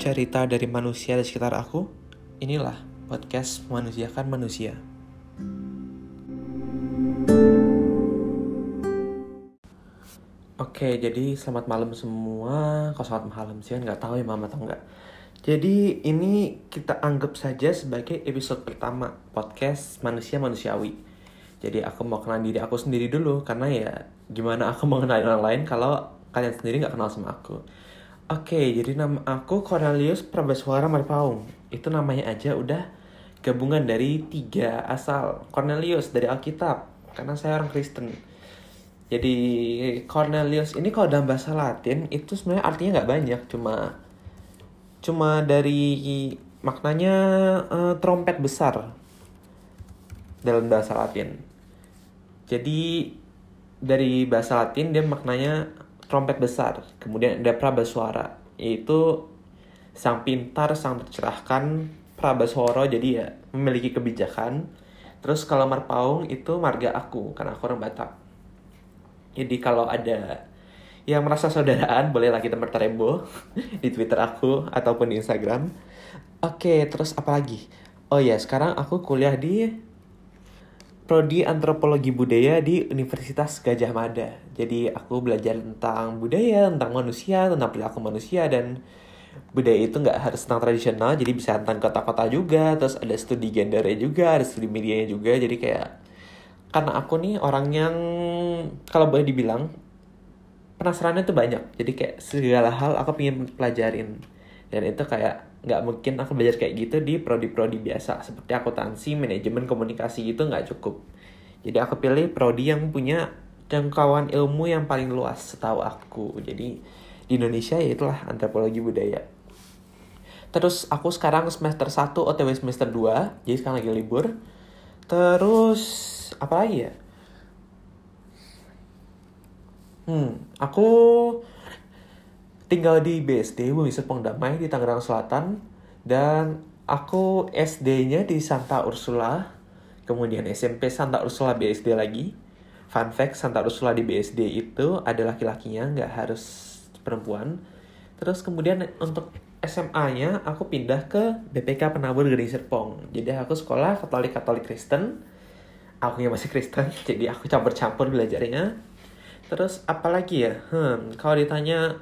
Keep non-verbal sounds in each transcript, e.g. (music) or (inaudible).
cerita dari manusia di sekitar aku. Inilah podcast Manusiakan Manusia. Oke, jadi selamat malam semua. Kok selamat malam sih? Nggak tahu ya mama atau nggak. Jadi ini kita anggap saja sebagai episode pertama podcast Manusia Manusiawi. Jadi aku mau kenal diri aku sendiri dulu karena ya gimana aku mau kenal orang lain kalau kalian sendiri nggak kenal sama aku. Oke, jadi nama aku Cornelius Prabaswara Marpaung. Itu namanya aja udah gabungan dari tiga asal. Cornelius dari Alkitab, karena saya orang Kristen. Jadi Cornelius ini kalau dalam bahasa Latin itu sebenarnya artinya nggak banyak, cuma cuma dari maknanya uh, trompet besar dalam bahasa Latin. Jadi dari bahasa Latin dia maknanya trompet besar. Kemudian ada prabaswara, yaitu sang pintar, sang tercerahkan, prabaswara jadi ya memiliki kebijakan. Terus kalau marpaung itu marga aku karena aku orang Batak. Jadi kalau ada yang merasa saudaraan bolehlah kita berterebo (laughs) di Twitter aku ataupun di Instagram. Oke, terus apa lagi? Oh ya, sekarang aku kuliah di Prodi Antropologi Budaya di Universitas Gajah Mada. Jadi aku belajar tentang budaya, tentang manusia, tentang perilaku manusia dan budaya itu nggak harus tentang tradisional, jadi bisa tentang kota-kota juga. Terus ada studi gendernya juga, ada studi medianya juga. Jadi kayak karena aku nih orang yang kalau boleh dibilang penasarannya tuh banyak jadi kayak segala hal aku pengen pelajarin dan itu kayak nggak mungkin aku belajar kayak gitu di prodi-prodi biasa. Seperti akuntansi manajemen komunikasi itu nggak cukup. Jadi aku pilih prodi yang punya jangkauan ilmu yang paling luas setahu aku. Jadi di Indonesia ya itulah antropologi budaya. Terus aku sekarang semester 1 OTW semester 2 jadi sekarang lagi libur. Terus apa lagi ya? Hmm, aku tinggal di BSD Bumi Serpong Damai di Tangerang Selatan dan aku SD-nya di Santa Ursula, kemudian SMP Santa Ursula BSD lagi. Fun fact, Santa Ursula di BSD itu ada laki-lakinya, nggak harus perempuan. Terus kemudian untuk SMA-nya aku pindah ke BPK Penabur Gede Serpong. Jadi aku sekolah Katolik-Katolik Kristen aku yang masih Kristen (laughs) jadi aku campur-campur belajarnya terus apalagi ya hmm kalau ditanya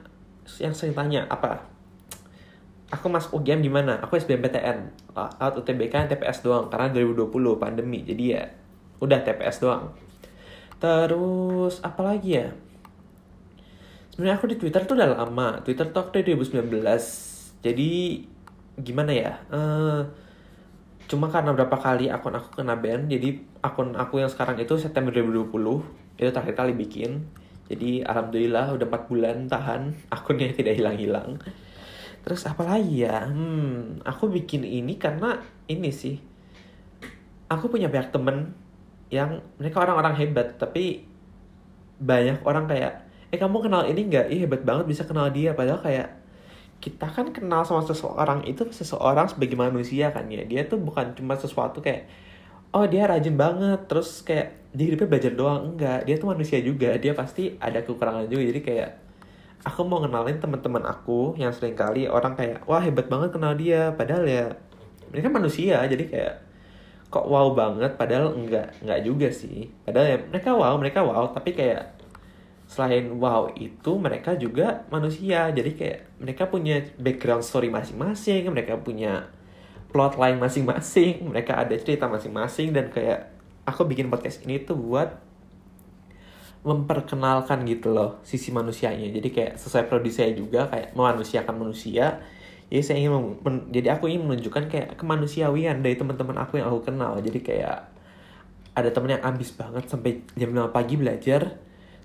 yang sering tanya apa? Aku masuk UGM di mana? Aku SBMPTN out UTBK TPS doang karena 2020 pandemi jadi ya udah TPS doang. Terus apalagi ya? Sebenarnya aku di Twitter tuh udah lama. Twitter tuh aku dari 2019 jadi gimana ya? Uh, cuma karena berapa kali akun aku kena ban jadi akun aku yang sekarang itu September 2020 itu terakhir kali bikin jadi alhamdulillah udah 4 bulan tahan akunnya tidak hilang-hilang. Terus apa lagi ya? Hmm aku bikin ini karena ini sih. Aku punya banyak temen yang mereka orang-orang hebat tapi banyak orang kayak eh kamu kenal ini nggak? Ih hebat banget bisa kenal dia. Padahal kayak kita kan kenal sama seseorang itu seseorang sebagai manusia kan ya. Dia tuh bukan cuma sesuatu kayak oh dia rajin banget. Terus kayak dia hidupnya belajar doang. Enggak dia tuh manusia juga. Dia pasti ada kekurangan juga. Jadi kayak aku mau kenalin teman-teman aku yang sering kali orang kayak wah hebat banget kenal dia. Padahal ya mereka manusia. Jadi kayak kok wow banget? Padahal enggak enggak juga sih. Padahal ya mereka wow mereka wow. Tapi kayak selain wow itu mereka juga manusia. Jadi kayak mereka punya background story masing-masing. Mereka punya plot line masing-masing (laughs) mereka ada cerita masing-masing dan kayak aku bikin podcast ini tuh buat memperkenalkan gitu loh sisi manusianya. Jadi kayak sesuai prodi saya juga kayak memanusiakan manusia. Jadi saya ingin jadi aku ingin menunjukkan kayak kemanusiawian dari teman-teman aku yang aku kenal. Jadi kayak ada temen yang ambis banget sampai jam 5 pagi belajar.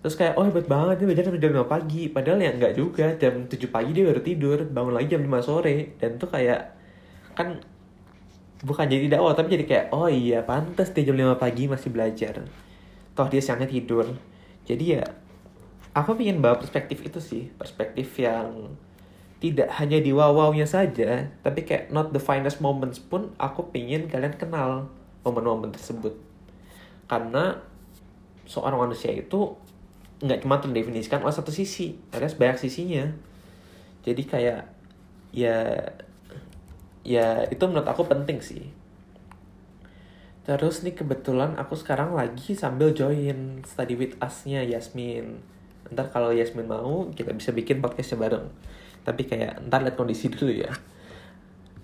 Terus kayak oh hebat banget dia belajar sampai jam 5 pagi. Padahal ya nggak juga jam 7 pagi dia baru tidur bangun lagi jam 5 sore. Dan tuh kayak kan bukan jadi dakwah tapi jadi kayak oh iya pantas dia jam 5 pagi masih belajar. Toh dia siangnya tidur. Jadi ya aku ingin bawa perspektif itu sih. Perspektif yang tidak hanya di wow-wownya saja tapi kayak not the finest moments pun aku pingin kalian kenal momen-momen tersebut. Karena seorang manusia itu nggak cuma terdefinisikan oleh satu sisi ada banyak sisinya. Jadi kayak ya ya itu menurut aku penting sih. Terus nih kebetulan aku sekarang lagi sambil join study with us-nya Yasmin. Ntar kalau Yasmin mau kita bisa bikin podcastnya bareng. Tapi kayak ntar lihat kondisi dulu ya.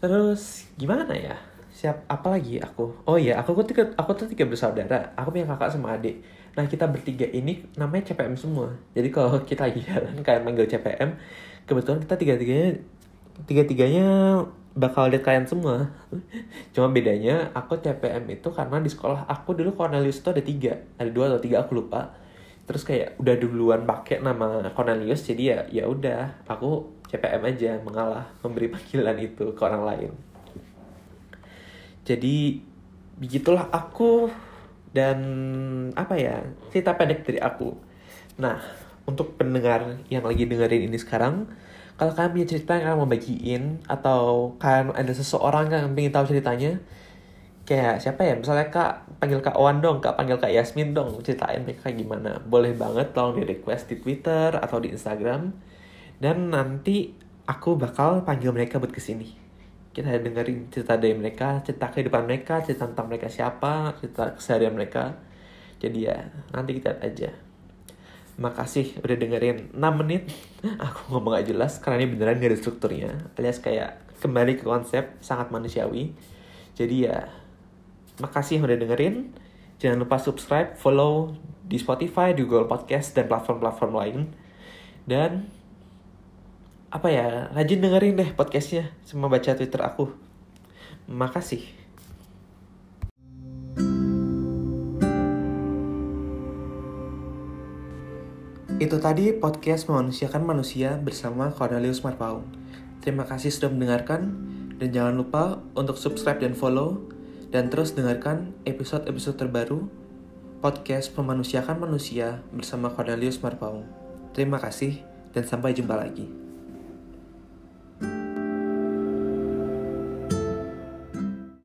Terus gimana ya? Siap apa lagi aku? Oh iya aku tuh tiga aku tuh tiga bersaudara. Aku punya kakak sama adik. Nah kita bertiga ini namanya CPM semua. Jadi kalau kita lagi jalan kayak manggil CPM kebetulan kita tiga tiganya tiga tiganya bakal lihat kalian semua. Cuma bedanya aku CPM itu karena di sekolah aku dulu Cornelius itu ada tiga. Ada dua atau tiga aku lupa. Terus kayak udah duluan pakai nama Cornelius jadi ya ya udah. Aku CPM aja mengalah memberi (laughs) panggilan itu ke orang lain. Jadi begitulah aku dan apa ya cerita pendek dari aku. Nah untuk pendengar yang lagi dengerin ini sekarang kalau kalian punya cerita yang kalian mau bagiin atau kalian ada seseorang yang ingin tahu ceritanya kayak siapa ya? Misalnya kak panggil kak Owan dong kak panggil kak Yasmin dong ceritain mereka gimana. Boleh banget tolong di request di Twitter atau di Instagram. Dan nanti aku bakal panggil mereka buat ke sini kita dengerin cerita dari mereka cerita kehidupan mereka cerita tentang mereka siapa cerita keseharian mereka. Jadi ya nanti kita aja makasih udah dengerin. 6 menit (laughs) aku ngomong gak jelas karena ini beneran gak ada strukturnya. Alias kayak kembali ke konsep sangat manusiawi. Jadi ya makasih udah dengerin. Jangan lupa subscribe follow di Spotify di Google Podcast dan platform-platform lain. Dan apa ya rajin dengerin deh podcastnya sama baca twitter aku. Makasih itu tadi podcast memanusiakan manusia bersama Cornelius Marpaung. Terima kasih sudah mendengarkan dan jangan lupa untuk subscribe dan follow dan terus dengarkan episode-episode terbaru podcast memanusiakan manusia bersama Cornelius Marpaung. Terima kasih dan sampai jumpa lagi